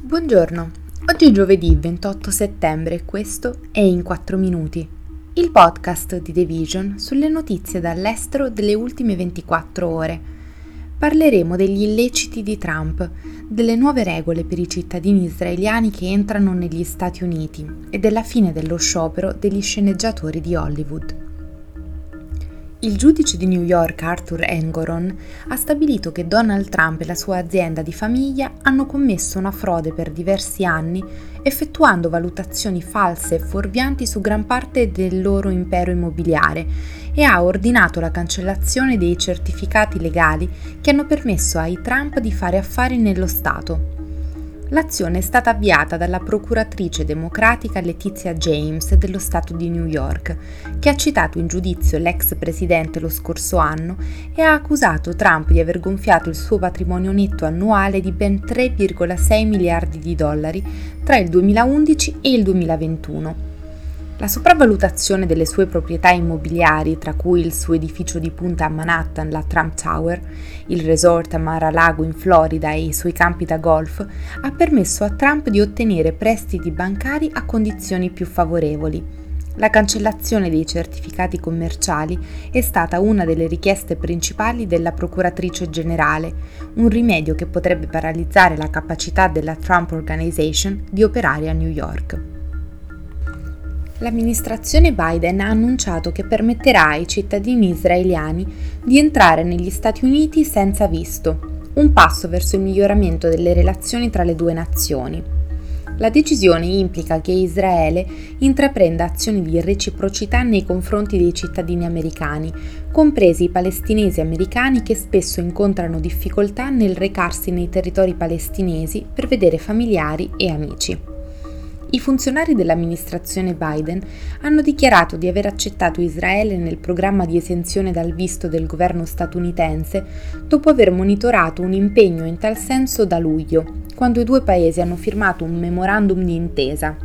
Buongiorno, oggi è giovedì 28 settembre e questo è In 4 Minuti, il podcast di The Vision sulle notizie dall'estero delle ultime 24 ore. Parleremo degli illeciti di Trump, delle nuove regole per i cittadini israeliani che entrano negli Stati Uniti e della fine dello sciopero degli sceneggiatori di Hollywood. Il giudice di New York Arthur Engoron ha stabilito che Donald Trump e la sua azienda di famiglia hanno commesso una frode per diversi anni effettuando valutazioni false e fuorvianti su gran parte del loro impero immobiliare e ha ordinato la cancellazione dei certificati legali che hanno permesso ai Trump di fare affari nello Stato. L'azione è stata avviata dalla procuratrice democratica Letizia James dello Stato di New York, che ha citato in giudizio l'ex presidente lo scorso anno e ha accusato Trump di aver gonfiato il suo patrimonio netto annuale di ben 3,6 miliardi di dollari tra il 2011 e il 2021 la sopravvalutazione delle sue proprietà immobiliari, tra cui il suo edificio di punta a Manhattan, la Trump Tower, il resort a Mar-a-Lago in Florida e i suoi campi da golf, ha permesso a Trump di ottenere prestiti bancari a condizioni più favorevoli. La cancellazione dei certificati commerciali è stata una delle richieste principali della Procuratrice generale, un rimedio che potrebbe paralizzare la capacità della Trump Organization di operare a New York l'amministrazione Biden ha annunciato che permetterà ai cittadini israeliani di entrare negli Stati Uniti senza visto, un passo verso il miglioramento delle relazioni tra le due nazioni. La decisione implica che Israele intraprenda azioni di reciprocità nei confronti dei cittadini americani, compresi i palestinesi americani che spesso incontrano difficoltà nel recarsi nei territori palestinesi per vedere familiari e amici. I funzionari dell'amministrazione Biden hanno dichiarato di aver accettato Israele nel programma di esenzione dal visto del governo statunitense dopo aver monitorato un impegno in tal senso da luglio, quando i due paesi hanno firmato un memorandum di intesa.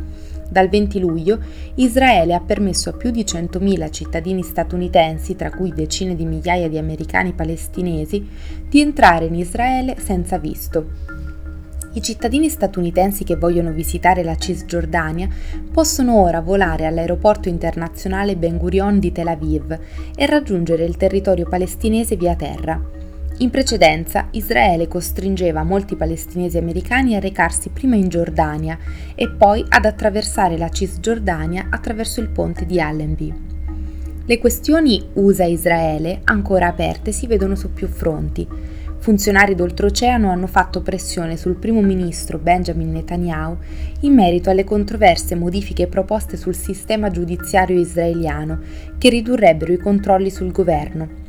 Dal 20 luglio Israele ha permesso a più di 100.000 cittadini statunitensi, tra cui decine di migliaia di americani palestinesi, di entrare in Israele senza visto. I cittadini statunitensi che vogliono visitare la Cisgiordania possono ora volare all'aeroporto internazionale Ben Gurion di Tel Aviv e raggiungere il territorio palestinese via terra. In precedenza Israele costringeva molti palestinesi americani a recarsi prima in Giordania e poi ad attraversare la Cisgiordania attraverso il ponte di Allenby. Le questioni USA-Israele, ancora aperte, si vedono su più fronti. Funzionari d'oltreoceano hanno fatto pressione sul primo ministro Benjamin Netanyahu in merito alle controverse modifiche proposte sul sistema giudiziario israeliano che ridurrebbero i controlli sul governo.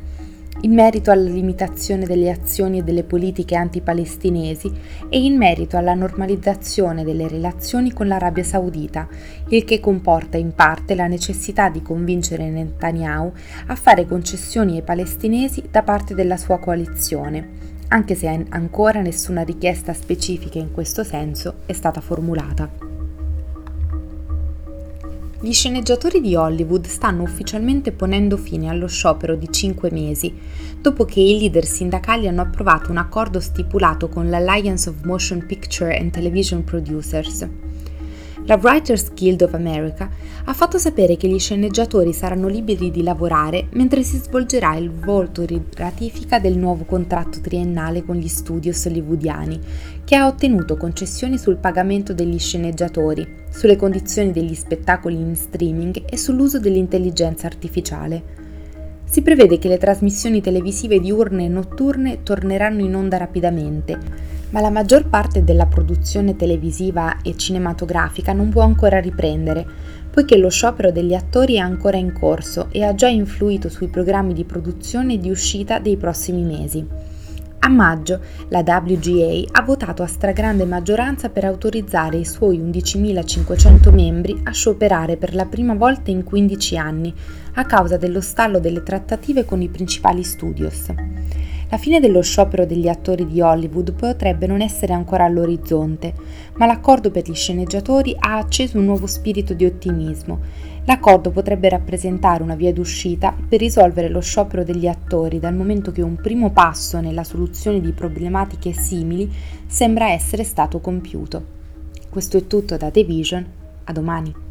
In merito alla limitazione delle azioni e delle politiche antipalestinesi e in merito alla normalizzazione delle relazioni con l'Arabia Saudita, il che comporta in parte la necessità di convincere Netanyahu a fare concessioni ai palestinesi da parte della sua coalizione anche se ancora nessuna richiesta specifica in questo senso è stata formulata. Gli sceneggiatori di Hollywood stanno ufficialmente ponendo fine allo sciopero di 5 mesi, dopo che i leader sindacali hanno approvato un accordo stipulato con l'Alliance of Motion Picture and Television Producers. La Writers Guild of America ha fatto sapere che gli sceneggiatori saranno liberi di lavorare mentre si svolgerà il voto di ratifica del nuovo contratto triennale con gli studios hollywoodiani, che ha ottenuto concessioni sul pagamento degli sceneggiatori, sulle condizioni degli spettacoli in streaming e sull'uso dell'intelligenza artificiale. Si prevede che le trasmissioni televisive diurne e notturne torneranno in onda rapidamente, ma la maggior parte della produzione televisiva e cinematografica non può ancora riprendere, poiché lo sciopero degli attori è ancora in corso e ha già influito sui programmi di produzione e di uscita dei prossimi mesi. A maggio la WGA ha votato a stragrande maggioranza per autorizzare i suoi 11.500 membri a scioperare per la prima volta in 15 anni a causa dello stallo delle trattative con i principali studios. La fine dello sciopero degli attori di Hollywood potrebbe non essere ancora all'orizzonte, ma l'accordo per gli sceneggiatori ha acceso un nuovo spirito di ottimismo L'accordo potrebbe rappresentare una via d'uscita per risolvere lo sciopero degli attori, dal momento che un primo passo nella soluzione di problematiche simili sembra essere stato compiuto. Questo è tutto da The Vision, a domani.